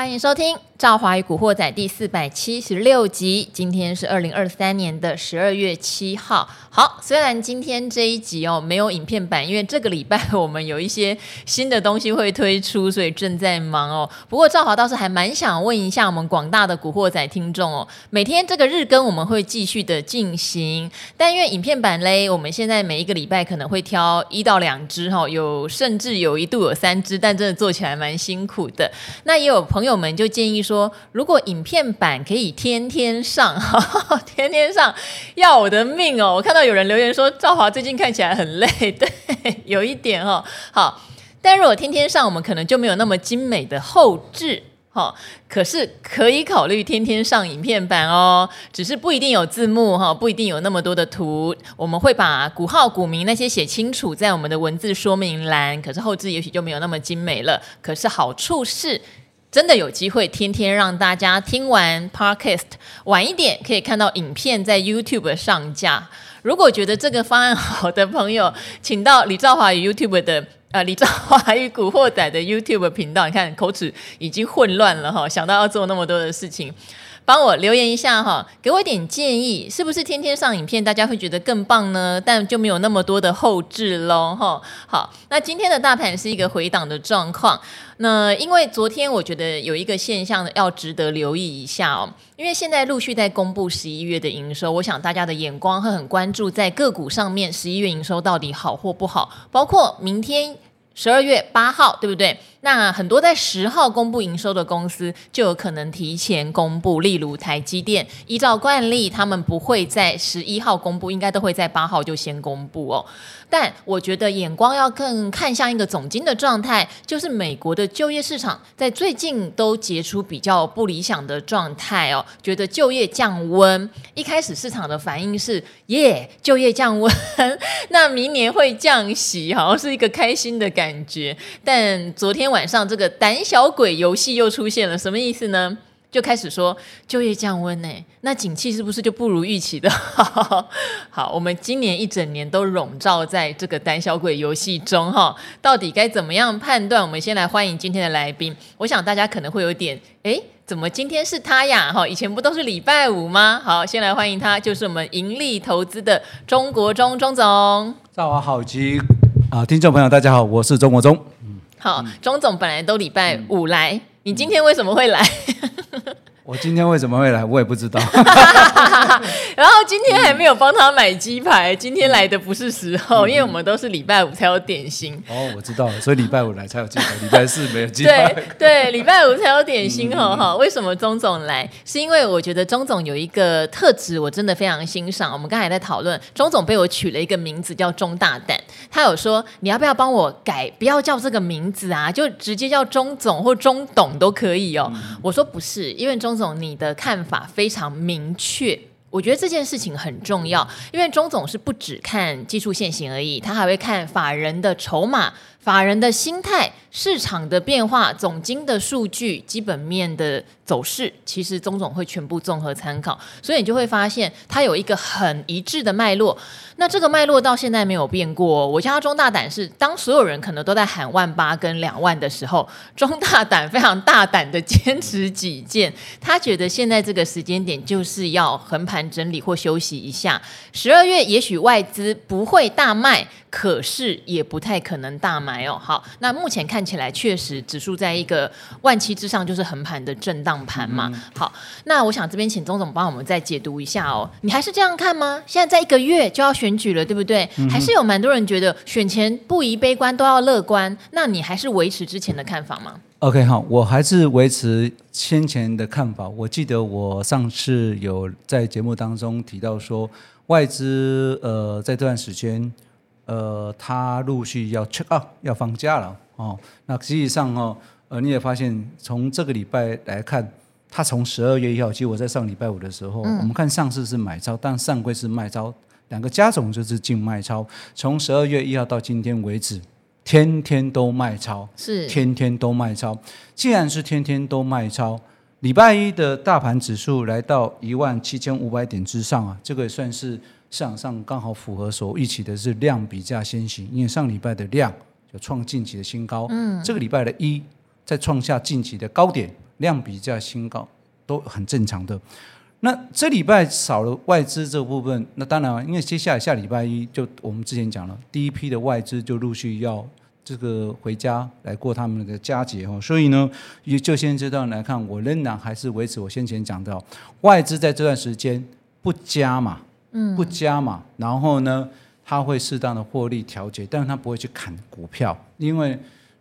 欢迎收听《赵华与古惑仔》第四百七十六集。今天是二零二三年的十二月七号。好，虽然今天这一集哦没有影片版，因为这个礼拜我们有一些新的东西会推出，所以正在忙哦。不过赵华倒是还蛮想问一下我们广大的古惑仔听众哦，每天这个日更我们会继续的进行，但因为影片版嘞，我们现在每一个礼拜可能会挑一到两支哈，有甚至有一度有三支，但真的做起来蛮辛苦的。那也有朋友们就建议说，如果影片版可以天天上，呵 呵天天上，要我的命哦！我看到有人留言说，赵华最近看起来很累，对，有一点哦。好，但如果天天上，我们可能就没有那么精美的后置，哈。可是可以考虑天天上影片版哦，只是不一定有字幕哈，不一定有那么多的图。我们会把股号、股名那些写清楚在我们的文字说明栏，可是后置也许就没有那么精美了。可是好处是。真的有机会天天让大家听完 Podcast 晚一点可以看到影片在 YouTube 上架。如果觉得这个方案好的朋友，请到李兆华与 YouTube 的呃李兆华与古惑仔的 YouTube 频道。你看口齿已经混乱了哈，想到要做那么多的事情。帮我留言一下哈，给我一点建议，是不是天天上影片，大家会觉得更棒呢？但就没有那么多的后置喽哈。好，那今天的大盘是一个回档的状况。那因为昨天我觉得有一个现象要值得留意一下哦，因为现在陆续在公布十一月的营收，我想大家的眼光会很关注在个股上面，十一月营收到底好或不好，包括明天十二月八号，对不对？那很多在十号公布营收的公司就有可能提前公布，例如台积电，依照惯例，他们不会在十一号公布，应该都会在八号就先公布哦。但我觉得眼光要更看向一个总经的状态，就是美国的就业市场在最近都结出比较不理想的状态哦，觉得就业降温。一开始市场的反应是耶，就业降温，那明年会降息，好像是一个开心的感觉。但昨天。晚上这个胆小鬼游戏又出现了，什么意思呢？就开始说就业降温呢，那景气是不是就不如预期的？好，我们今年一整年都笼罩在这个胆小鬼游戏中哈，到底该怎么样判断？我们先来欢迎今天的来宾。我想大家可能会有点，诶，怎么今天是他呀？哈，以前不都是礼拜五吗？好，先来欢迎他，就是我们盈利投资的中国中钟总。上午好，及啊，听众朋友大家好，我是钟国忠。好，钟总本来都礼拜五来，嗯、你今天为什么会来？我今天为什么会来？我也不知道。然后今天还没有帮他买鸡排，今天来的不是时候，因为我们都是礼拜五才有点心。哦，我知道了，所以礼拜五来才有鸡排，礼拜四没有鸡排。对对，礼拜五才有点心，哈哈。为什么钟总来？是因为我觉得钟总有一个特质，我真的非常欣赏。我们刚才在讨论，钟总被我取了一个名字叫钟大胆，他有说你要不要帮我改，不要叫这个名字啊，就直接叫钟总或钟董都可以哦。我说不是，因为钟。总，你的看法非常明确，我觉得这件事情很重要，因为钟总是不只看技术现行而已，他还会看法人的筹码、法人的心态、市场的变化、总经的数据、基本面的走势，其实钟总会全部综合参考，所以你就会发现他有一个很一致的脉络。那这个脉络到现在没有变过。我叫他钟大胆是，当所有人可能都在喊万八跟两万的时候，钟大胆非常大胆的坚持己见。他觉得现在这个时间点就是要横盘整理或休息一下。十二月也许外资不会大卖，可是也不太可能大卖哦。好，那目前看起来确实指数在一个万七之上，就是横盘的震荡盘嘛。好，那我想这边请钟总帮我们再解读一下哦。你还是这样看吗？现在在一个月就要选。选举了，对不对？还是有蛮多人觉得选前不宜悲观，都要乐观。那你还是维持之前的看法吗？OK，好，我还是维持先前的看法。我记得我上次有在节目当中提到说，外资呃在这段时间呃，他陆续要 check out 要放假了哦。那实际上哦，呃，你也发现从这个礼拜来看，他从十二月一号，其实我在上礼拜五的时候，嗯、我们看上市是买超，但上柜是卖超。两个加总就是净卖超，从十二月一号到今天为止，天天都卖超，是天天都卖超。既然是天天都卖超，礼拜一的大盘指数来到一万七千五百点之上啊，这个也算是市场上刚好符合所预期的是量比价先行，因为上礼拜的量就创近期的新高，嗯，这个礼拜的一再创下近期的高点。量比价新高都很正常的。那这礼拜少了外资这部分，那当然，因为接下来下礼拜一就我们之前讲了，第一批的外资就陆续要这个回家来过他们的佳节哦，所以呢，就现阶段来看，我仍然还是维持我先前讲的，外资在这段时间不加码，嗯，不加嘛，然后呢，他会适当的获利调节，但是他不会去砍股票，因为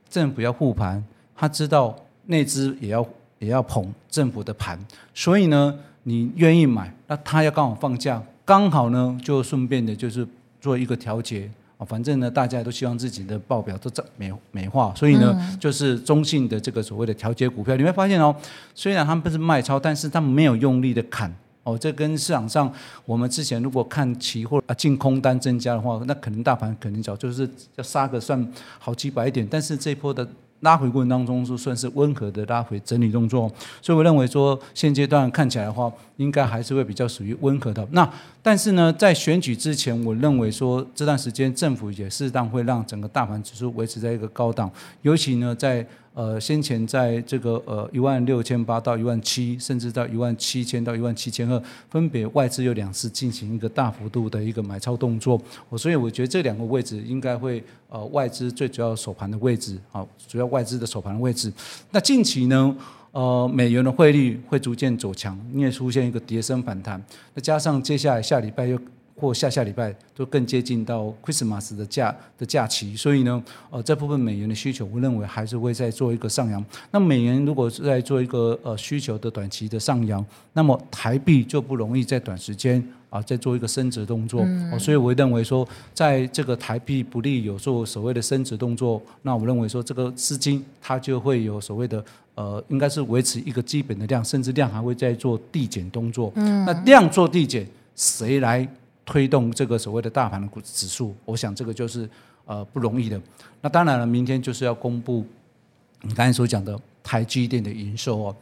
政府要护盘，他知道内资也要也要捧政府的盘，所以呢。你愿意买，那他要刚好放假，刚好呢就顺便的就是做一个调节啊。反正呢，大家都希望自己的报表都美美化，所以呢，嗯、就是中性的这个所谓的调节股票。你会发现哦，虽然他们不是卖超，但是他们没有用力的砍哦。这跟市场上我们之前如果看期货啊净空单增加的话，那可能大盘可能早就是要杀个算好几百点，但是这波的。拉回过程当中是算是温和的拉回整理动作，所以我认为说现阶段看起来的话，应该还是会比较属于温和的。那但是呢，在选举之前，我认为说这段时间政府也适当会让整个大盘指数维持在一个高档，尤其呢在。呃，先前在这个呃一万六千八到一万七，甚至到一万七千到一万七千二，分别外资有两次进行一个大幅度的一个买超动作，我所以我觉得这两个位置应该会呃外资最主要守盘的位置啊，主要外资的守盘的位置。那近期呢，呃美元的汇率会逐渐走强，因为出现一个跌升反弹，再加上接下来下礼拜又。或下下礼拜都更接近到 Christmas 的假的假期，所以呢，呃，这部分美元的需求，我认为还是会再做一个上扬。那美元如果是在做一个呃需求的短期的上扬，那么台币就不容易在短时间啊再做一个升值动作。嗯。所以我认为说，在这个台币不利有做所谓的升值动作，那我认为说这个资金它就会有所谓的呃，应该是维持一个基本的量，甚至量还会再做递减动作。嗯。那量做递减，谁来？推动这个所谓的大盘的股指数，我想这个就是呃不容易的。那当然了，明天就是要公布你刚才所讲的台积电的营收哦。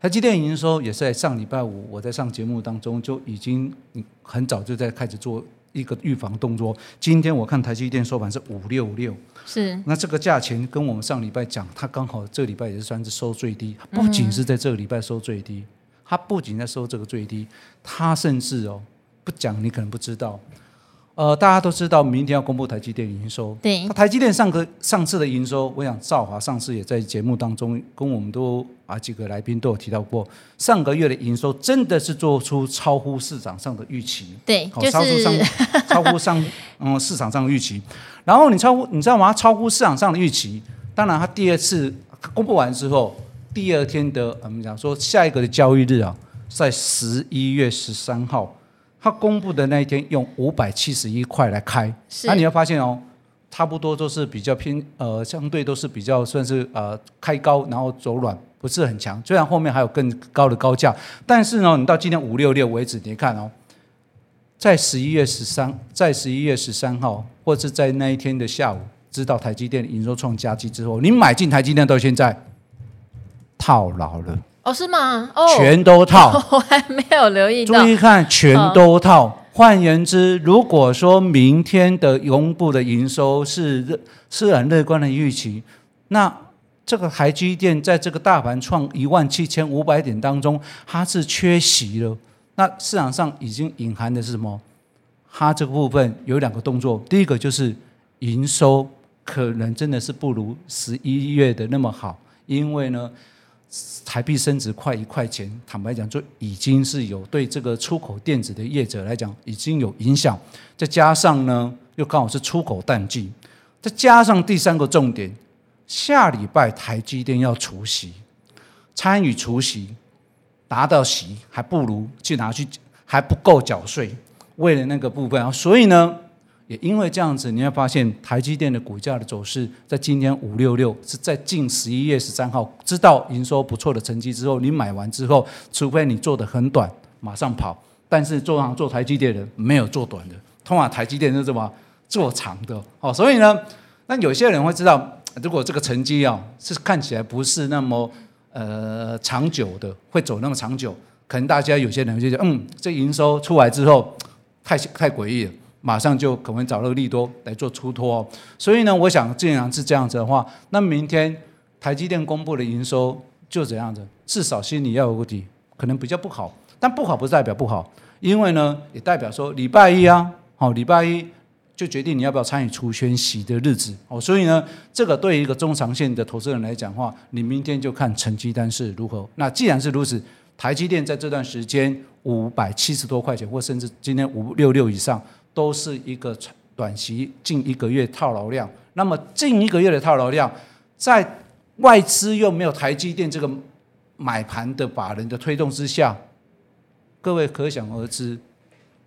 台积电营收也是在上礼拜五，我在上节目当中就已经很早就在开始做一个预防动作。今天我看台积电收盘是五六六，是那这个价钱跟我们上礼拜讲，它刚好这礼拜也是算是收最低，不仅是在这个礼拜收最低，它不仅在收这个最低，它甚至哦。不讲你可能不知道，呃，大家都知道明天要公布台积电营收。对，那台积电上个上次的营收，我想赵华上次也在节目当中跟我们都啊几个来宾都有提到过，上个月的营收真的是做出超乎市场上的预期。对，就是超乎上 超乎上嗯市场上的预期。然后你超乎你知道吗？超乎市场上的预期。当然，他第二次公布完之后，第二天的我们讲说下一个的交易日啊，在十一月十三号。他公布的那一天用五百七十一块来开，那你会发现哦，差不多都是比较偏呃，相对都是比较算是呃开高然后走软，不是很强。虽然后面还有更高的高价，但是呢，你到今天五六六为止，你看哦，在十一月十三，在十一月十三号，或是在那一天的下午，知道台积电营收创佳绩之后，你买进台积电到现在套牢了。哦，是吗？哦，全都套，我还没有留意到。注意看，全都套。哦、换言之，如果说明天的公布的营收是是很乐观的预期，那这个台积电在这个大盘创一万七千五百点当中，它是缺席了。那市场上已经隐含的是什么？它这个部分有两个动作，第一个就是营收可能真的是不如十一月的那么好，因为呢。台币升值快一块钱，坦白讲，就已经是有对这个出口电子的业者来讲已经有影响。再加上呢，又刚好是出口淡季，再加上第三个重点，下礼拜台积电要除息，参与除息拿到息，还不如去拿去还不够缴税，为了那个部分啊，所以呢。也因为这样子，你会发现台积电的股价的走势，在今天五六六是在近十一月十三号知道营收不错的成绩之后，你买完之后，除非你做的很短，马上跑，但是做行做台积电的没有做短的，通常台积电是什么做长的？哦，所以呢，那有些人会知道，如果这个成绩啊是看起来不是那么呃长久的，会走那么长久，可能大家有些人就觉得，嗯，这营收出来之后太太诡异了。马上就可能找了个利多来做出脱，所以呢，我想既然是这样子的话，那明天台积电公布的营收就怎样子，至少心里要有个底，可能比较不好，但不好不代表不好，因为呢，也代表说礼拜一啊，好，礼拜一就决定你要不要参与除权息的日子，哦，所以呢，这个对于一个中长线的投资人来讲的话，你明天就看成绩单是如何。那既然是如此，台积电在这段时间五百七十多块钱，或甚至今天五六六以上，都是一个短期近一个月套牢量。那么近一个月的套牢量，在外资又没有台积电这个买盘的法人的推动之下，各位可想而知，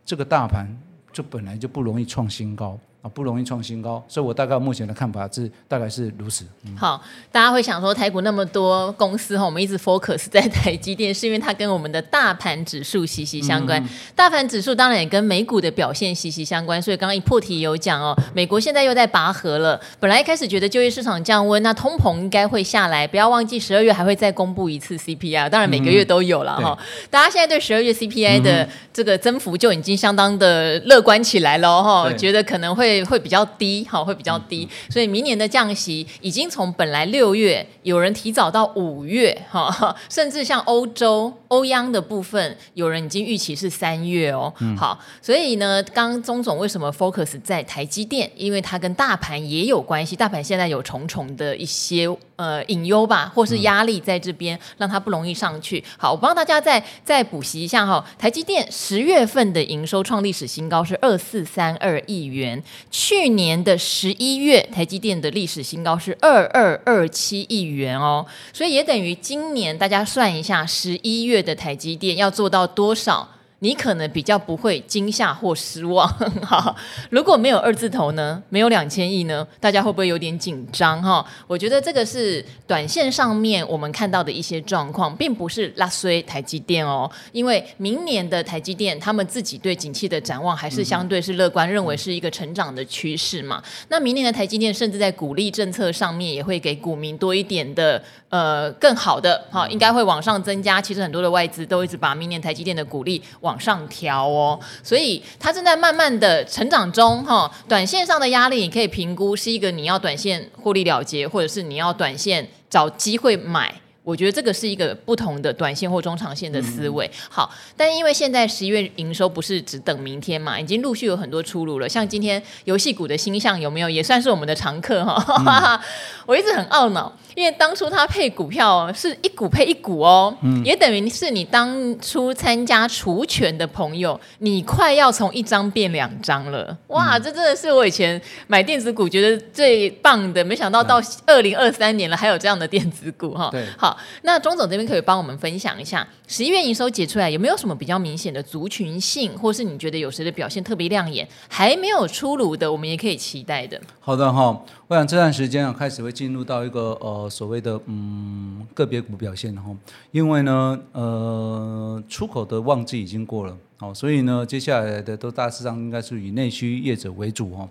这个大盘就本来就不容易创新高。啊，不容易创新高，所以我大概目前的看法是大概是如此。嗯、好，大家会想说台股那么多公司哈，我们一直 focus 在台积电，是因为它跟我们的大盘指数息息相关。嗯、大盘指数当然也跟美股的表现息息相关。所以刚刚一破题有讲哦，美国现在又在拔河了。本来一开始觉得就业市场降温，那通膨应该会下来。不要忘记十二月还会再公布一次 CPI，当然每个月都有了哈。嗯、大家现在对十二月 CPI 的这个增幅就已经相当的乐观起来了哈，觉得可能会。会会比较低，好，会比较低，所以明年的降息已经从本来六月，有人提早到五月，哈，甚至像欧洲欧央的部分，有人已经预期是三月哦，嗯、好，所以呢，刚刚钟总为什么 focus 在台积电？因为它跟大盘也有关系，大盘现在有重重的一些呃隐忧吧，或是压力在这边，让它不容易上去。好，我帮大家再再补习一下哈，台积电十月份的营收创历史新高是二四三二亿元。去年的十一月，台积电的历史新高是二二二七亿元哦，所以也等于今年大家算一下，十一月的台积电要做到多少？你可能比较不会惊吓或失望，哈。如果没有二字头呢？没有两千亿呢？大家会不会有点紧张？哈，我觉得这个是短线上面我们看到的一些状况，并不是拉衰台积电哦。因为明年的台积电，他们自己对景气的展望还是相对是乐观，认为是一个成长的趋势嘛。那明年的台积电，甚至在鼓励政策上面，也会给股民多一点的呃更好的，哈，应该会往上增加。其实很多的外资都一直把明年台积电的鼓励往往上调哦，所以它正在慢慢的成长中哈。短线上的压力，你可以评估是一个你要短线获利了结，或者是你要短线找机会买。我觉得这个是一个不同的短线或中长线的思维。好，但因为现在十一月营收不是只等明天嘛，已经陆续有很多出炉了。像今天游戏股的星象有没有，也算是我们的常客哈。嗯、我一直很懊恼。因为当初他配股票是一股配一股哦，嗯、也等于是你当初参加除权的朋友，你快要从一张变两张了，哇！嗯、这真的是我以前买电子股觉得最棒的，没想到到二零二三年了还有这样的电子股哈。对，好，那钟总这边可以帮我们分享一下，十一月营收解出来有没有什么比较明显的族群性，或是你觉得有谁的表现特别亮眼，还没有出炉的，我们也可以期待的。好的哈，我想这段时间啊开始会进入到一个呃。所谓的嗯个别股表现，哈因为呢呃出口的旺季已经过了，好，所以呢接下来的都大致上应该是以内需业者为主哈。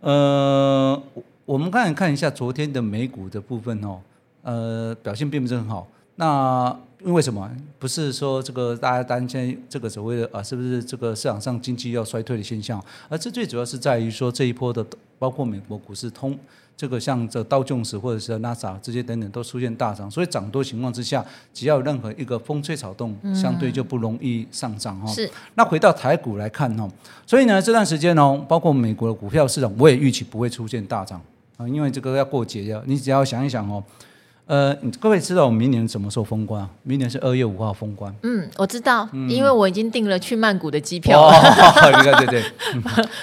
呃，我们刚才看一下昨天的美股的部分哦，呃表现并不是很好。那因为什么？不是说这个大家担心这个所谓的啊是不是这个市场上经济要衰退的现象？而这最主要是在于说这一波的包括美国股市通。这个像这道琼斯或者是纳斯达克这些等等都出现大涨，所以涨多情况之下，只要有任何一个风吹草动，相对就不容易上涨哈。是。那回到台股来看哈，所以呢这段时间哦，包括美国的股票市场，我也预期不会出现大涨啊，因为这个要过节要，你只要想一想哦。呃，各位知道我们明年什么时候封关啊？明年是二月五号封关。嗯，我知道，嗯、因为我已经订了去曼谷的机票了。哦、对对对，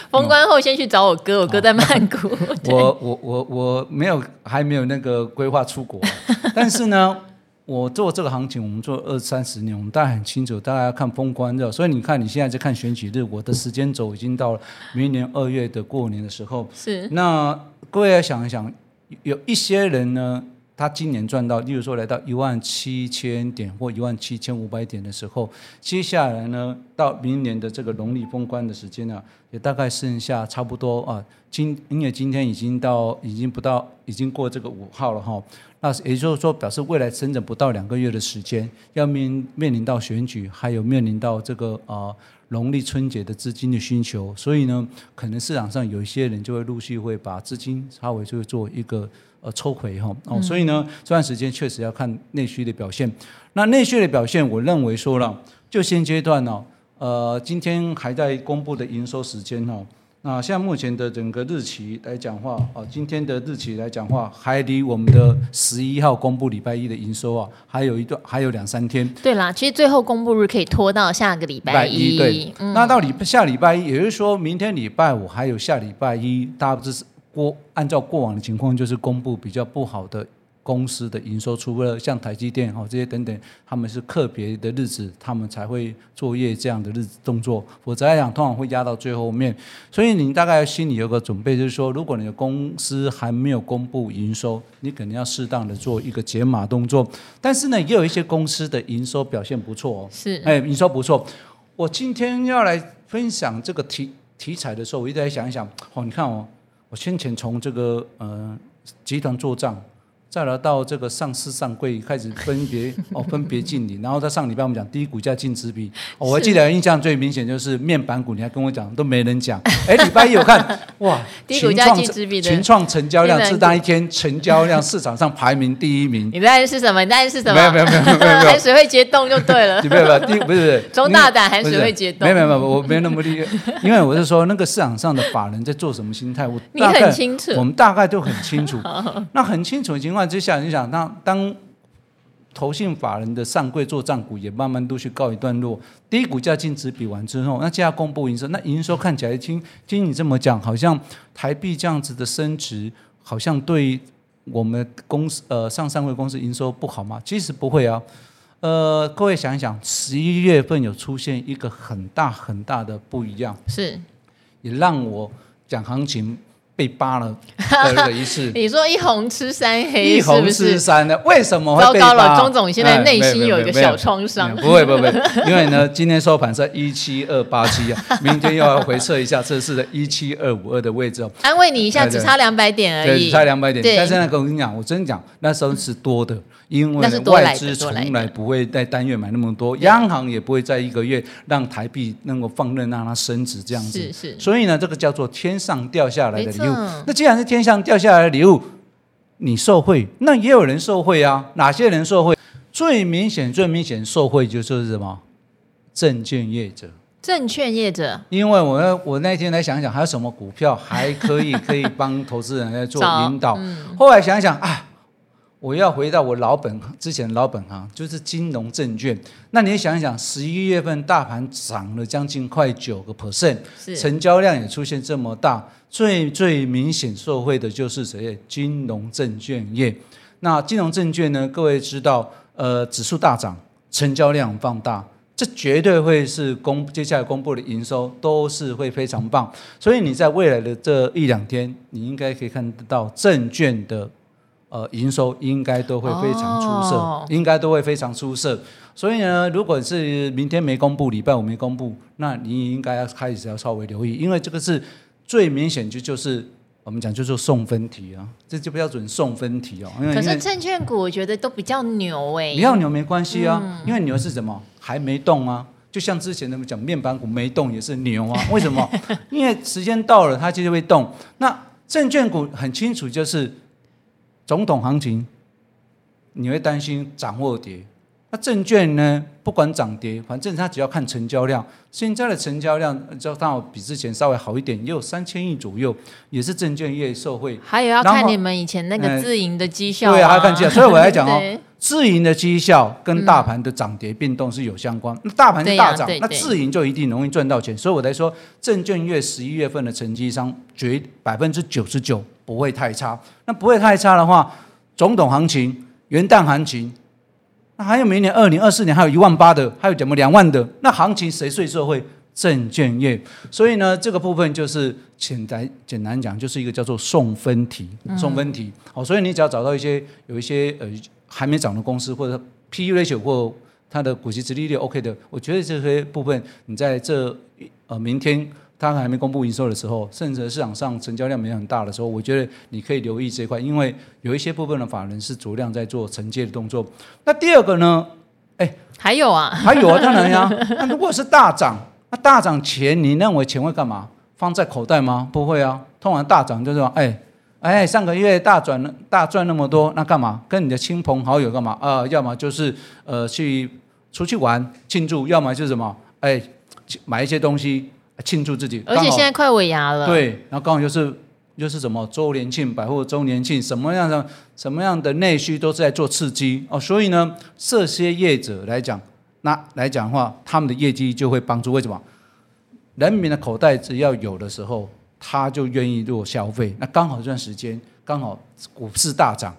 封关后先去找我哥，我哥在曼谷。哦、我我我我没有还没有那个规划出国，但是呢，我做这个行情，我们做二三十年，我们大家很清楚，大家要看封关的。所以你看，你现在在看选举日，我的时间轴已经到了明年二月的过年的时候。是。那各位要想一想，有一些人呢。他今年赚到，例如说来到一万七千点或一万七千五百点的时候，接下来呢，到明年的这个农历封关的时间呢，也大概剩下差不多啊。今因为今天已经到，已经不到，已经过这个五号了哈。那也就是说，表示未来整整不到两个月的时间，要面面临到选举，还有面临到这个啊农历春节的资金的需求，所以呢，可能市场上有一些人就会陆续会把资金稍微就会做一个呃抽回哈哦，所以呢，这段时间确实要看内需的表现。那内需的表现，我认为说了，就现阶段呢，呃，今天还在公布的营收时间哦。那像目前的整个日期来讲话，哦，今天的日期来讲话，还离我们的十一号公布礼拜一的营收啊，还有一段，还有两三天。对啦，其实最后公布日可以拖到下个礼拜一。对，嗯、那到礼下礼拜一，也就是说明天礼拜五还有下礼拜一，大致是过按照过往的情况，就是公布比较不好的。公司的营收，除了像台积电哈这些等等，他们是特别的日子，他们才会作业这样的日子动作。否则来讲，通常会压到最后面。所以你大概心里有个准备，就是说，如果你的公司还没有公布营收，你肯定要适当的做一个解码动作。但是呢，也有一些公司的营收表现不错哦，是哎，营收不错。我今天要来分享这个题题材的时候，我一直在想一想，哦，你看哦，我先前从这个呃集团做账。再来到这个上市上柜开始分别 哦，分别进领，然后在上礼拜我们讲低股价净值比，哦、我还记得印象最明显就是面板股，你还跟我讲都没人讲，哎，礼拜一我看哇，低股价净值比的群创成交量是当一天成交量市场上排名第一名。你在是什么？你在是什么？没有没有没有没有没水会结冻就对了。没有没有，第不是中大胆寒水会结冻。没有没有没有，我没那么厉害，因为我是说那个市场上的法人在做什么心态，我你很清楚，我们大概都很清楚。那很清楚的情况之下，你想。那当投信法人的上柜做账股也慢慢陆续告一段落，低股价净值比完之后，那接下来公布营收，那营收看起来听听你这么讲，好像台币这样子的升值，好像对我们公司呃上上柜公司营收不好吗？其实不会啊，呃，各位想一想，十一月份有出现一个很大很大的不一样，是也让我讲行情。被扒了 的一次，你说一红吃三黑，一红吃三呢，为什么会被扒？糟糕了，钟总现在内心有一个小创伤。不会不会，因为呢，今天收盘在一七二八七啊，明天又要回测一下这次的一七二五二的位置哦。安慰你一下，只差两百点而已，只差两百点。但是那个我跟你讲，我真讲，那时候是多的，因为外资从来不会在单月买那么多，央行也不会在一个月让台币能够放任让它升值这样子。是是。所以呢，这个叫做天上掉下来的礼物。嗯、那既然是天上掉下来的礼物，你受贿，那也有人受贿啊。哪些人受贿？最明显、最明显受贿就是什么？证券业者。证券业者。因为我我那天来想想，还有什么股票还可以 可以帮投资人来做引导？嗯、后来想想啊。我要回到我老本之前老本行，就是金融证券。那你想一想，十一月份大盘涨了将近快九个 percent，成交量也出现这么大，最最明显受惠的就是谁？金融证券业。那金融证券呢？各位知道，呃，指数大涨，成交量放大，这绝对会是公接下来公布的营收都是会非常棒。所以你在未来的这一两天，你应该可以看得到证券的。呃，营收应该都会非常出色，哦、应该都会非常出色。所以呢，如果是明天没公布，礼拜五没公布，那你应该要开始要稍微留意，因为这个是最明显就就是我们讲就做送分题啊，这就标准送分题哦。因为可是证券股我觉得都比较牛哎，比较牛没关系啊，嗯、因为牛是什么？还没动啊。就像之前他们讲面板股没动也是牛啊，为什么？因为时间到了它就会动。那证券股很清楚就是。总统行情，你会担心涨或跌？那证券呢？不管涨跌，反正它只要看成交量。现在的成交量，就刚好比之前稍微好一点，也有三千亿左右，也是证券业受惠。还有要看你们以前那个自营的绩效。对啊，还要看绩效。所以我来讲哦，自营的绩效跟大盘的涨跌变动是有相关。那、嗯、大盘是大涨，那自营就一定容易赚到钱。所以我来说，证券业十一月份的成绩商绝百分之九十九。不会太差，那不会太差的话，总统行情、元旦行情，那还有明年二零二四年还有一万八的，还有怎么两万的，那行情谁最受惠？证券业。所以呢，这个部分就是简单简单讲，就是一个叫做送分题，送分题。好、嗯，所以你只要找到一些有一些呃还没涨的公司，或者 P/E ratio 或它的股息殖利率 OK 的，我觉得这些部分你在这呃明天。它还没公布营收的时候，甚至市场上成交量没有很大的时候，我觉得你可以留意这一块，因为有一些部分的法人是足量在做承接的动作。那第二个呢？哎，还有啊，还有啊，当然呀。那如果是大涨，那大涨钱，你认为钱会干嘛？放在口袋吗？不会啊。通常大涨就是说，哎哎，上个月大赚大赚那么多，那干嘛？跟你的亲朋好友干嘛？啊、呃，要么就是呃去出去玩庆祝，要么就是什么？哎，买一些东西庆祝自己。而且现在快尾牙了。对，然后刚好又是又是什么周年庆、百货周年庆，什么样的什么样的内需都是在做刺激哦。所以呢，这些业者来讲。那来讲的话，他们的业绩就会帮助。为什么？人民的口袋只要有的时候，他就愿意做消费。那刚好这段时间，刚好股市大涨，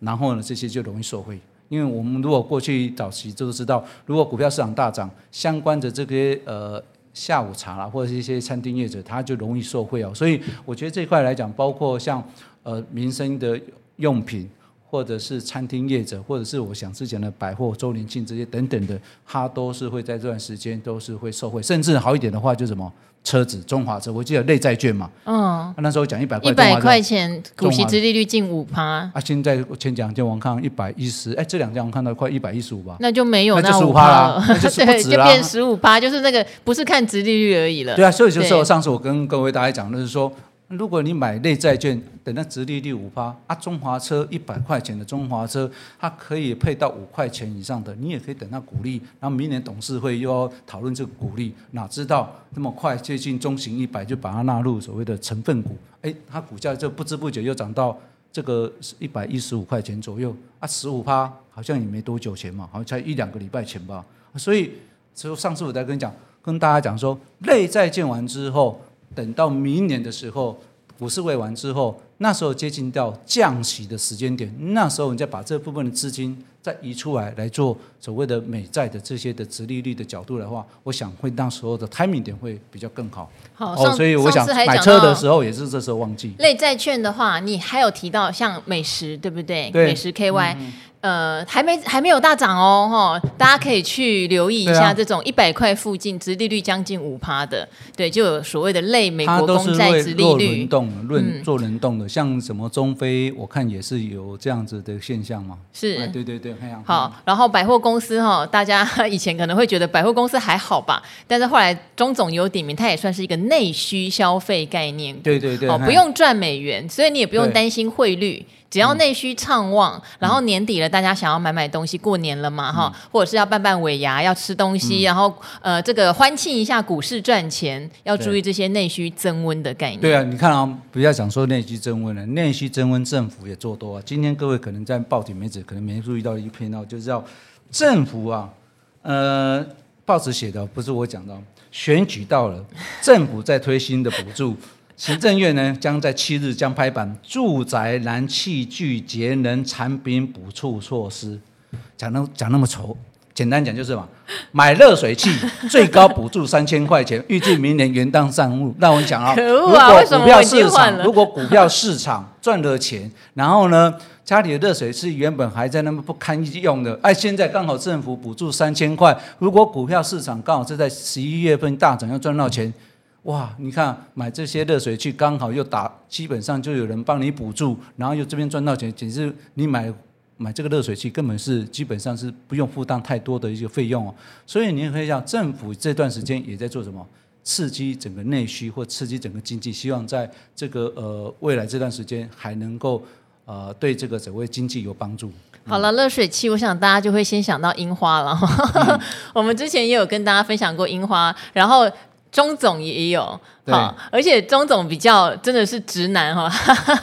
然后呢，这些就容易受惠。因为我们如果过去早期就知道，如果股票市场大涨，相关的这些呃下午茶啦，或者是一些餐厅业者，他就容易受贿哦。所以我觉得这一块来讲，包括像呃民生的用品。或者是餐厅业者，或者是我想之前的百货周年庆这些等等的，它都是会在这段时间都是会受惠，甚至好一点的话就是什么车子中华车，我记得内债券嘛，嗯，那时候讲一百块，一百块钱股息殖利率近五趴，啊，现在我前两天我看一百一十，哎，这两天我看到快一百一十五吧，那就没有那十五趴了，对，就变十五趴，就是那个不是看殖利率而已了，对啊，所以就是我上次我跟各位大家讲的是说。如果你买类债券，等到殖利率五趴啊，中华车一百块钱的中华车，它可以配到五块钱以上的，你也可以等到股利。然后明年董事会又要讨论这个股利，哪知道那么快接近中型一百就把它纳入所谓的成分股，哎，它股价就不知不觉又涨到这个一百一十五块钱左右啊，十五趴好像也没多久前嘛，好像才一两个礼拜前吧。所以，就上次我在跟你讲，跟大家讲说，类债券完之后。等到明年的时候，股市未完之后，那时候接近到降息的时间点，那时候你再把这部分的资金再移出来，来做所谓的美债的这些的殖利率的角度的话，我想会那时候的 timing 点会比较更好。好，哦，所以我想买车的时候也是这时候旺季。类债券的话，你还有提到像美食，对不对？对，美食 KY。嗯呃，还没还没有大涨哦，哈，大家可以去留意一下这种一百块附近，殖利率将近五趴的，对，就有所谓的类美国公债殖利率。轮动，轮做轮动的，像什么中非，我看也是有这样子的现象嘛。是，对对对，好，然后百货公司哈，大家以前可能会觉得百货公司还好吧，但是后来中总有点名，它也算是一个内需消费概念。对对对，哦，不用赚美元，所以你也不用担心汇率。只要内需畅旺，嗯、然后年底了，大家想要买买东西，过年了嘛，哈、嗯，或者是要办办尾牙，要吃东西，嗯、然后呃，这个欢庆一下股市赚钱，要注意这些内需增温的概念。对啊，你看啊，不要讲说内需增温了，内需增温，政府也做多啊。今天各位可能在报纸、媒体可能没注意到一篇哦，就是要政府啊，呃，报纸写的不是我讲的，选举到了，政府在推新的补助。行政院呢，将在七日将拍板住宅燃气具节能产品补助措施，讲那讲那么丑，简单讲就是嘛，买热水器最高补助三千块钱，预计明年元旦上路。那我讲啊，如果股票市场如果股票市场赚了钱，然后呢，家里的热水器原本还在那么不堪用的，哎，现在刚好政府补助三千块，如果股票市场刚好是在十一月份大涨要赚到钱。哇，你看买这些热水器刚好又打，基本上就有人帮你补助，然后又这边赚到钱，简直你买买这个热水器根本是基本上是不用负担太多的一个费用哦。所以你也可以讲，政府这段时间也在做什么？刺激整个内需或刺激整个经济，希望在这个呃未来这段时间还能够呃对这个整个经济有帮助。好了，热水器，我想大家就会先想到樱花了。嗯、我们之前也有跟大家分享过樱花，然后。钟总也有，好，而且钟总比较真的是直男哈，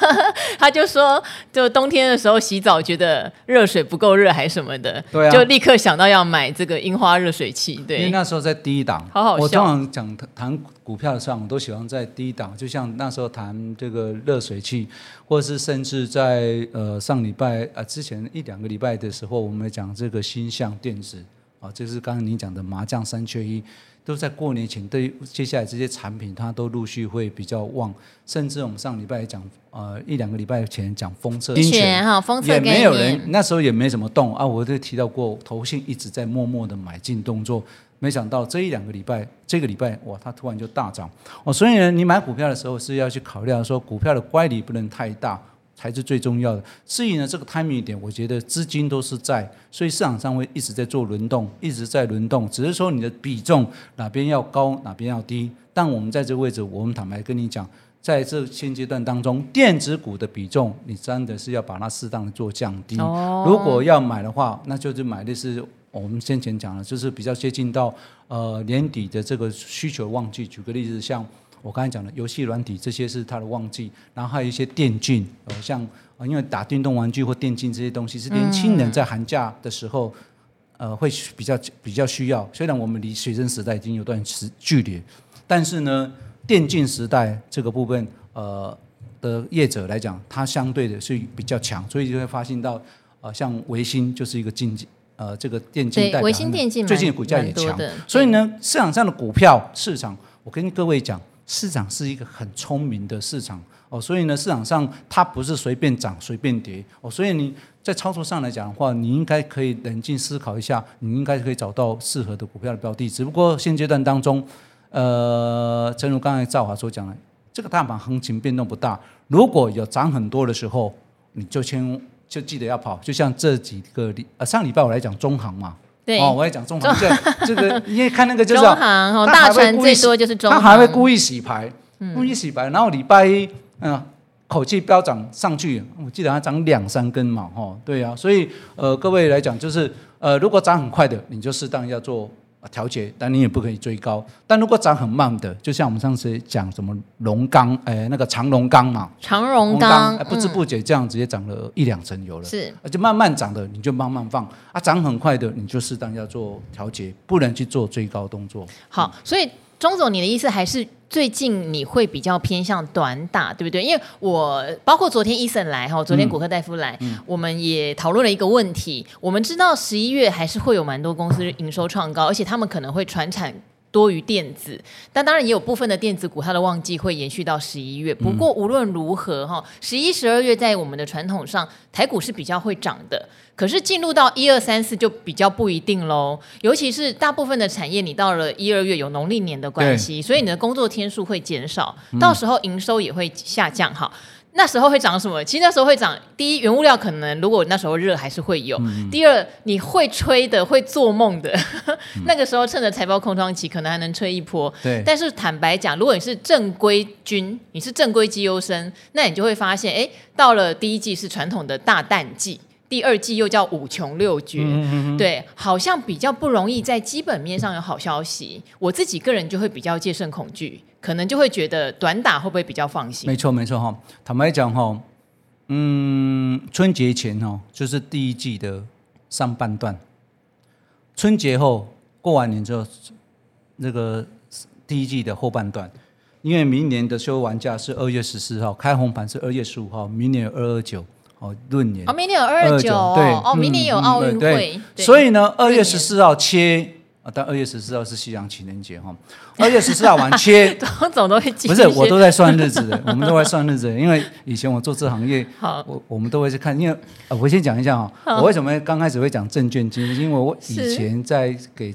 他就说，就冬天的时候洗澡觉得热水不够热还是什么的，对啊，就立刻想到要买这个樱花热水器，对，因为那时候在低档，好好笑。我通常讲谈股票的时候，我都喜欢在低档，就像那时候谈这个热水器，或是甚至在呃上礼拜呃之前一两个礼拜的时候，我们讲这个新象电子啊，就是刚刚你讲的麻将三缺一。都在过年前，对接下来这些产品，它都陆续会比较旺。甚至我们上礼拜讲，呃，一两个礼拜前讲封测，金泉哈，封测也没有人，那时候也没怎么动啊。我就提到过，投信一直在默默的买进动作，没想到这一两个礼拜，这个礼拜哇，它突然就大涨哦。所以呢，你买股票的时候是要去考虑说，股票的乖离不能太大。才是最重要的。至于呢，这个 timing 点，我觉得资金都是在，所以市场上会一直在做轮动，一直在轮动，只是说你的比重哪边要高，哪边要低。但我们在这个位置，我们坦白跟你讲，在这现阶段当中，电子股的比重，你真的是要把它适当的做降低。哦、如果要买的话，那就是买的是。我们先前讲了，就是比较接近到呃年底的这个需求旺季。举个例子，像我刚才讲的游戏软体，这些是它的旺季。然后还有一些电竞，呃，像因为打电动玩具或电竞这些东西，是年轻人在寒假的时候，呃，会比较比较需要。虽然我们离学生时代已经有段时距离，但是呢，电竞时代这个部分，呃的业者来讲，它相对的是比较强，所以就会发现到，呃，像维新就是一个竞技。呃，这个电竞代表最近的股价也强，所以呢，市场上的股票市场，我跟各位讲，市场是一个很聪明的市场哦，所以呢，市场上它不是随便涨随便跌哦，所以你在操作上来讲的话，你应该可以冷静思考一下，你应该可以找到适合的股票的标的。只不过现阶段当中，呃，正如刚才赵华所讲的，这个大盘行情变动不大，如果有涨很多的时候，你就先。就记得要跑，就像这几个礼呃上礼拜我来讲中航嘛，对。哦，我也讲中行，这这个因为看那个就是 中行哦，大船最多就是中行，他还会故意洗牌，故意洗牌，然后礼拜一嗯、呃、口气飙涨上去，我记得它涨两三根嘛，哈，对啊，所以呃各位来讲就是呃如果涨很快的，你就适当要做。调节，但你也不可以追高。但如果涨很慢的，就像我们上次讲什么龙钢，哎，那个长龙钢嘛，长龙钢，不知不觉这样直接涨了一两成油了。是，而且慢慢涨的，你就慢慢放啊；涨很快的，你就适当要做调节，不能去做追高动作。好，所以。钟总，你的意思还是最近你会比较偏向短打，对不对？因为我包括昨天伊森来哈，昨天古柯大夫来，我们也讨论了一个问题。我们知道十一月还是会有蛮多公司营收创高，而且他们可能会传产。多于电子，但当然也有部分的电子股，它的旺季会延续到十一月。不过无论如何，哈，十一、十二月在我们的传统上，台股是比较会涨的。可是进入到一二三四就比较不一定喽。尤其是大部分的产业，你到了一二月有农历年的关系，所以你的工作天数会减少，到时候营收也会下降。哈。那时候会涨什么？其实那时候会涨。第一，原物料可能如果那时候热还是会有。嗯、第二，你会吹的、会做梦的，嗯、那个时候趁着财报空窗期，可能还能吹一波。对。但是坦白讲，如果你是正规军，你是正规绩优生，那你就会发现，哎，到了第一季是传统的大淡季，第二季又叫五穷六绝，嗯、对，好像比较不容易在基本面上有好消息。我自己个人就会比较戒慎恐惧。可能就会觉得短打会不会比较放心？没错，没错哈。坦白讲哈，嗯，春节前哈就是第一季的上半段，春节后过完年之后，那个第一季的后半段，因为明年的休完假是二月十四号，开红盘是二月十五号，明年有二二九哦，闰年哦，明年有二二九对哦，明年有奥运会，所以呢，二月十四号切。但二月十四号是西洋情人节哈，二月十四号晚切，总总都会记。不是，我都在算日子的，我们都在算日子。因为以前我做这行业，好我我们都会去看。因为我先讲一下哈，好我为什么刚开始会讲证券经济？因为我以前在给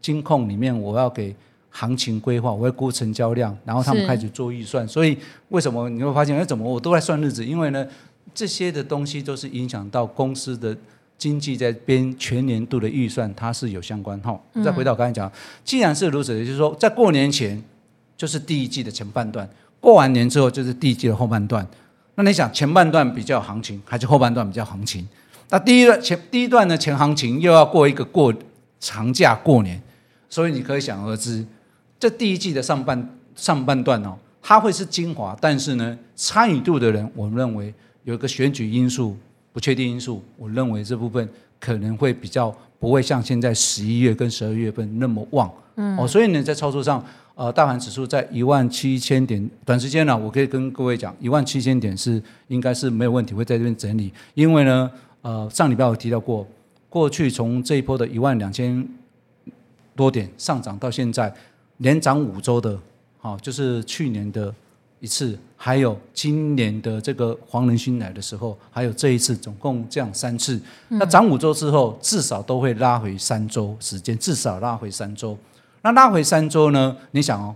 金控里面，我要给行情规划，我会估成交量，然后他们开始做预算。所以为什么你会发现，哎，怎么我都在算日子？因为呢，这些的东西都是影响到公司的。经济在编全年度的预算，它是有相关哈。再回到刚才讲，既然是如此，也就是说，在过年前就是第一季的前半段，过完年之后就是第一季的后半段。那你想，前半段比较行情，还是后半段比较行情？那第一段前第一段的前行情又要过一个过长假过年，所以你可以想而知，这第一季的上半上半段哦，它会是精华，但是呢，参与度的人，我们认为有一个选举因素。不确定因素，我认为这部分可能会比较不会像现在十一月跟十二月份那么旺，嗯，哦，所以呢，在操作上，呃，大盘指数在一万七千点，短时间呢，我可以跟各位讲，一万七千点是应该是没有问题，会在这边整理，因为呢，呃，上礼拜我提到过，过去从这一波的一万两千多点上涨到现在，连涨五周的，好，就是去年的。一次，还有今年的这个黄仁勋来的时候，还有这一次，总共这样三次。嗯、那涨五周之后，至少都会拉回三周时间，至少拉回三周。那拉回三周呢？你想哦，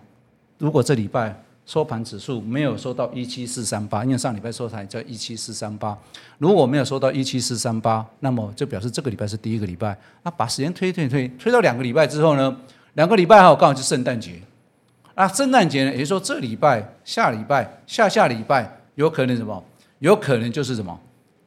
如果这礼拜收盘指数没有收到一七四三八，因为上礼拜收盘叫一七四三八，如果没有收到一七四三八，那么就表示这个礼拜是第一个礼拜。那把时间推推推推到两个礼拜之后呢？两个礼拜后刚好是圣诞节。那，圣诞节呢，也就是说这礼拜、下礼拜、下下礼拜有可能什么？有可能就是什么？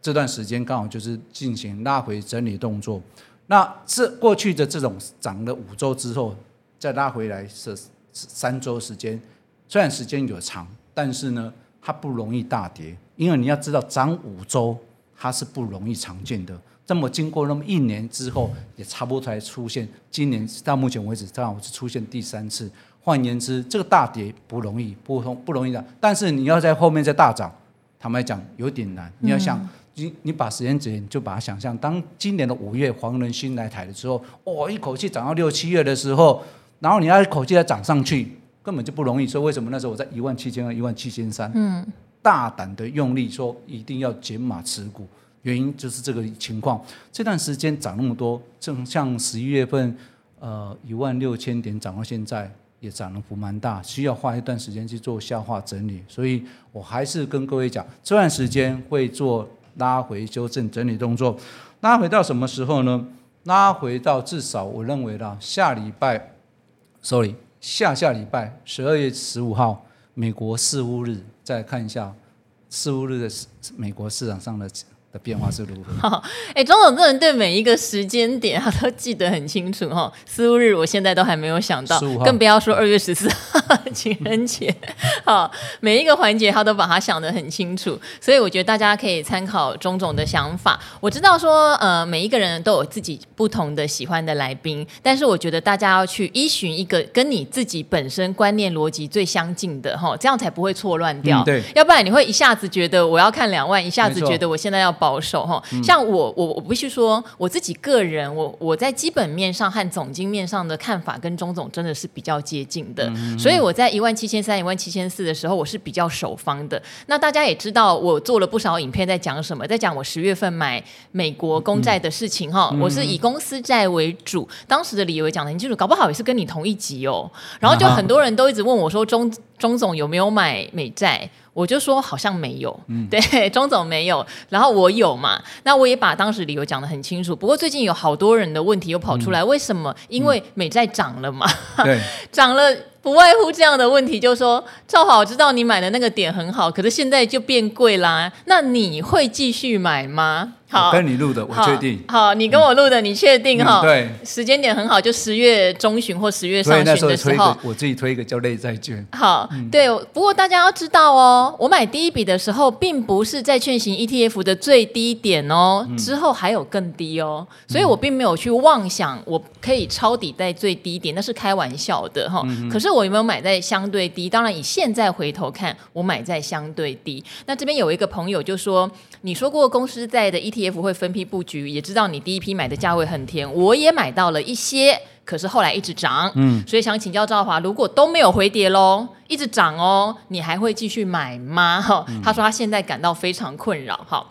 这段时间刚好就是进行拉回整理动作。那这过去的这种涨了五周之后，再拉回来是三周时间，虽然时间有长，但是呢，它不容易大跌，因为你要知道涨五周它是不容易常见的。这么经过那么一年之后，也差不多才出现。今年到目前为止，正好是出现第三次。换言之，这个大跌不容易，不通不容易的。但是你要在后面再大涨，坦白讲有点难。你要想。嗯你你把时间点就把它想象，当今年的五月黄仁勋来台的时候，哦，一口气涨到六七月的时候，然后你要一口气再涨上去，根本就不容易。所以为什么那时候我在一万七千二、一万七千三，嗯，大胆的用力说一定要减码持股，原因就是这个情况。这段时间涨那么多，正像十一月份，呃，一万六千点涨到现在。也涨了幅蛮大，需要花一段时间去做消化整理，所以我还是跟各位讲，这段时间会做拉回修正整理动作，拉回到什么时候呢？拉回到至少我认为啦，下礼拜，sorry，下下礼拜十二月十五号，美国四巫日，再看一下四巫日的美国市场上的。的变化是如何？好，哎，钟总这人对每一个时间点他都记得很清楚哈。四巫日我现在都还没有想到，更不要说二月十四号 情人节。好，每一个环节他都把它想得很清楚，所以我觉得大家可以参考钟总的想法。我知道说，呃，每一个人都有自己不同的喜欢的来宾，但是我觉得大家要去依循一个跟你自己本身观念逻辑最相近的哈，这样才不会错乱掉。嗯、对，要不然你会一下子觉得我要看两万，一下子觉得我现在要保。保守哈，像我我我必须说我自己个人，我我在基本面上和总经面上的看法跟钟总真的是比较接近的，嗯、所以我在一万七千三、一万七千四的时候，我是比较守方的。那大家也知道，我做了不少影片在讲什么，在讲我十月份买美国公债的事情哈，嗯、我是以公司债为主，当时的理由也讲的很清楚，搞不好也是跟你同一集哦。然后就很多人都一直问我说，钟钟总有没有买美债？我就说好像没有，嗯、对，钟总没有，然后我有嘛，那我也把当时理由讲得很清楚。不过最近有好多人的问题又跑出来，嗯、为什么？因为美债涨了嘛，对，涨了。不外乎这样的问题，就是说，赵华，我知道你买的那个点很好，可是现在就变贵啦。那你会继续买吗？好，跟你录的，我确定。好，你跟我录的，你确定哈？对，时间点很好，就十月中旬或十月上旬的时候。时候我自己推一个叫类债券。好，对。不过大家要知道哦，我买第一笔的时候，并不是债券型 ETF 的最低点哦，之后还有更低哦，所以我并没有去妄想我可以抄底在最低点，那是开玩笑的哈。可是。我有没有买在相对低？当然，以现在回头看，我买在相对低。那这边有一个朋友就说：“你说过公司在的 ETF 会分批布局，也知道你第一批买的价位很甜，我也买到了一些，可是后来一直涨。嗯，所以想请教赵华，如果都没有回跌喽，一直涨哦，你还会继续买吗？”哈，他说他现在感到非常困扰。哈。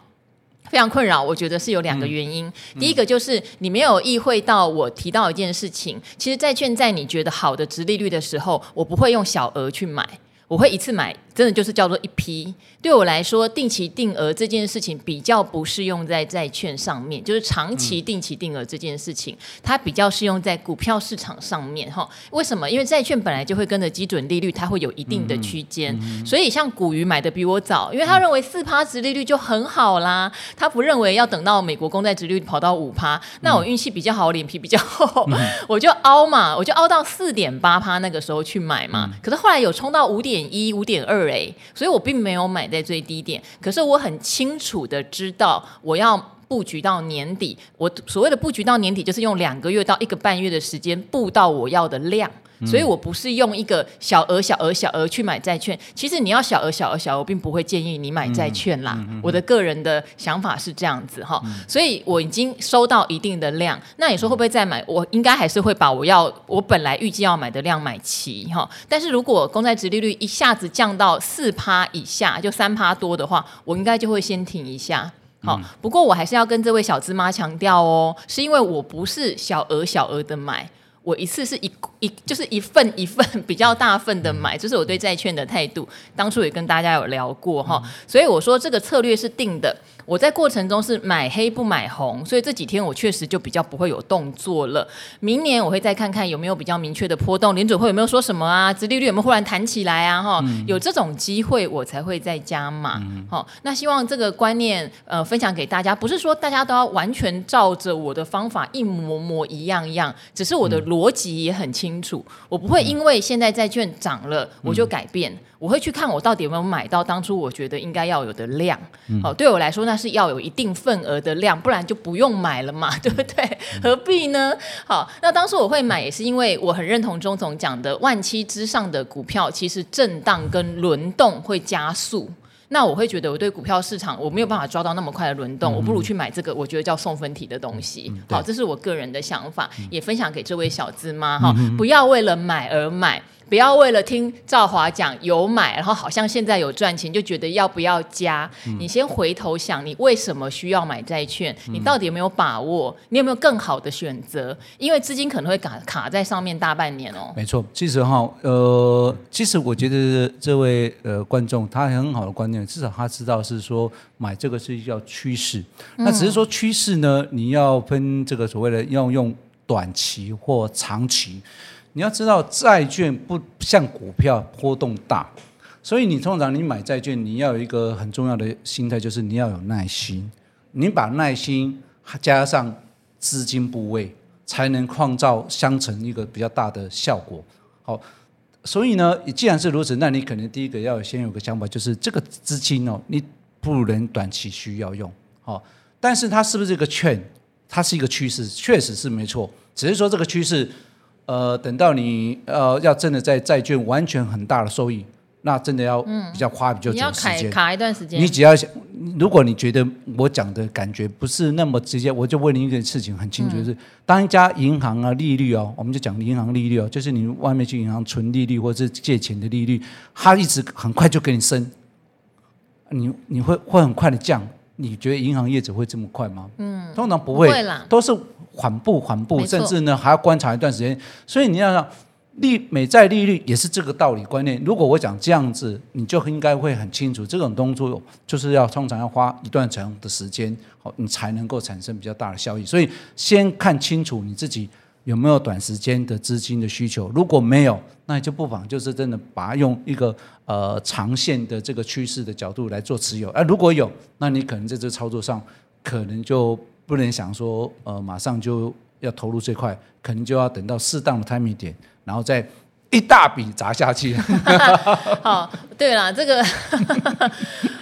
非常困扰，我觉得是有两个原因。嗯、第一个就是你没有意会到我提到一件事情，其实债券在你觉得好的值利率的时候，我不会用小额去买，我会一次买。真的就是叫做一批。对我来说，定期定额这件事情比较不适用在债券上面，就是长期定期定额这件事情，它比较适用在股票市场上面哈。为什么？因为债券本来就会跟着基准利率，它会有一定的区间，所以像股鱼买的比我早，因为他认为四趴值利率就很好啦，他不认为要等到美国公债殖利率跑到五趴，那我运气比较好，脸皮比较厚，我就凹嘛，我就凹到四点八趴那个时候去买嘛。可是后来有冲到五点点一、五点二。所以我并没有买在最低点，可是我很清楚的知道我要布局到年底。我所谓的布局到年底，就是用两个月到一个半月的时间布到我要的量。所以我不是用一个小额、小额、小额去买债券。其实你要小额、小额、小额，并不会建议你买债券啦。嗯嗯嗯、我的个人的想法是这样子哈。嗯、所以我已经收到一定的量，那你说会不会再买？我应该还是会把我要我本来预计要买的量买齐哈。但是如果公债值利率一下子降到四趴以下，就三趴多的话，我应该就会先停一下。好，不过我还是要跟这位小芝麻强调哦，是因为我不是小额、小额的买。我一次是一一就是一份一份比较大份的买，这是我对债券的态度。当初也跟大家有聊过哈，所以我说这个策略是定的。我在过程中是买黑不买红，所以这几天我确实就比较不会有动作了。明年我会再看看有没有比较明确的波动，联准会有没有说什么啊？殖利率有没有忽然弹起来啊？哈、嗯，有这种机会我才会再加码。好、嗯，那希望这个观念呃分享给大家，不是说大家都要完全照着我的方法一模模一样一样，只是我的逻辑也很清楚，我不会因为现在债券涨了我就改变。嗯我会去看我到底有没有买到当初我觉得应该要有的量，好、嗯，对我来说那是要有一定份额的量，不然就不用买了嘛，对不对？嗯、何必呢？好，那当时我会买也是因为我很认同钟总讲的，万七之上的股票其实震荡跟轮动会加速，那我会觉得我对股票市场我没有办法抓到那么快的轮动，嗯、我不如去买这个我觉得叫送分题的东西。嗯、好，这是我个人的想法，嗯、也分享给这位小资妈哈，不要为了买而买。不要为了听赵华讲有买，然后好像现在有赚钱，就觉得要不要加？嗯、你先回头想，你为什么需要买债券？嗯、你到底有没有把握？你有没有更好的选择？因为资金可能会卡卡在上面大半年哦。没错，其实哈，呃，其实我觉得这位呃观众他很好的观念，至少他知道是说买这个是叫趋势。嗯、那只是说趋势呢，你要分这个所谓的要用短期或长期。你要知道，债券不像股票波动大，所以你通常你买债券，你要有一个很重要的心态，就是你要有耐心。你把耐心加上资金部位，才能创造相乘一个比较大的效果。好，所以呢，既然是如此，那你可能第一个要先有个想法，就是这个资金哦，你不能短期需要用。好，但是它是不是一个券？它是一个趋势，确实是没错。只是说这个趋势。呃，等到你呃要真的在债券完全很大的收益，那真的要比较花比较久时间，卡一段时间。你只要想，如果你觉得我讲的感觉不是那么直接，我就问你一个事情很清楚，是当一家银行啊利率哦，我们就讲银行利率哦，就是你外面去银行存利率或者是借钱的利率，它一直很快就给你升，你你会会很快的降，你觉得银行业者会这么快吗？嗯，通常不会，不会啦，都是。缓步，缓步，甚至呢还要观察一段时间。所以你要想利美债利率也是这个道理观念。如果我讲这样子，你就应该会很清楚，这种动作就是要通常要花一段长的时间，好，你才能够产生比较大的效益。所以先看清楚你自己有没有短时间的资金的需求。如果没有，那你就不妨就是真的把它用一个呃长线的这个趋势的角度来做持有。而如果有，那你可能在这操作上可能就。不能想说，呃，马上就要投入这块，可能就要等到适当的 timing 点，然后再一大笔砸下去。好，对了，这个。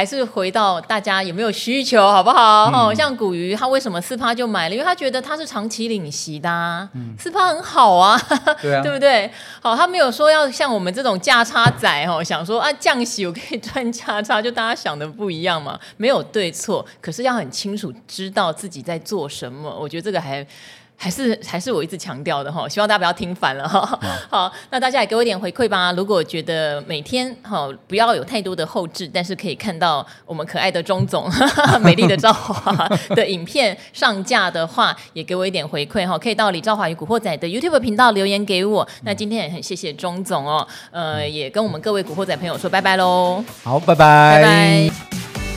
还是回到大家有没有需求，好不好？嗯、像古鱼，他为什么四趴就买了？因为他觉得他是长期领息的、啊，四趴、嗯、很好啊，对，啊对不对？好，他没有说要像我们这种价差仔哦，想说啊降息我可以赚价差，就大家想的不一样嘛，没有对错，可是要很清楚知道自己在做什么。我觉得这个还。还是还是我一直强调的哈，希望大家不要听烦了哈。好，那大家也给我一点回馈吧。如果觉得每天哈不要有太多的后置，但是可以看到我们可爱的钟总、美丽的赵华的 影片上架的话，也给我一点回馈哈。可以到李赵华与古惑仔的 YouTube 频道留言给我。那今天也很谢谢钟总哦，呃，也跟我们各位古惑仔朋友说拜拜喽。好，拜拜，拜拜。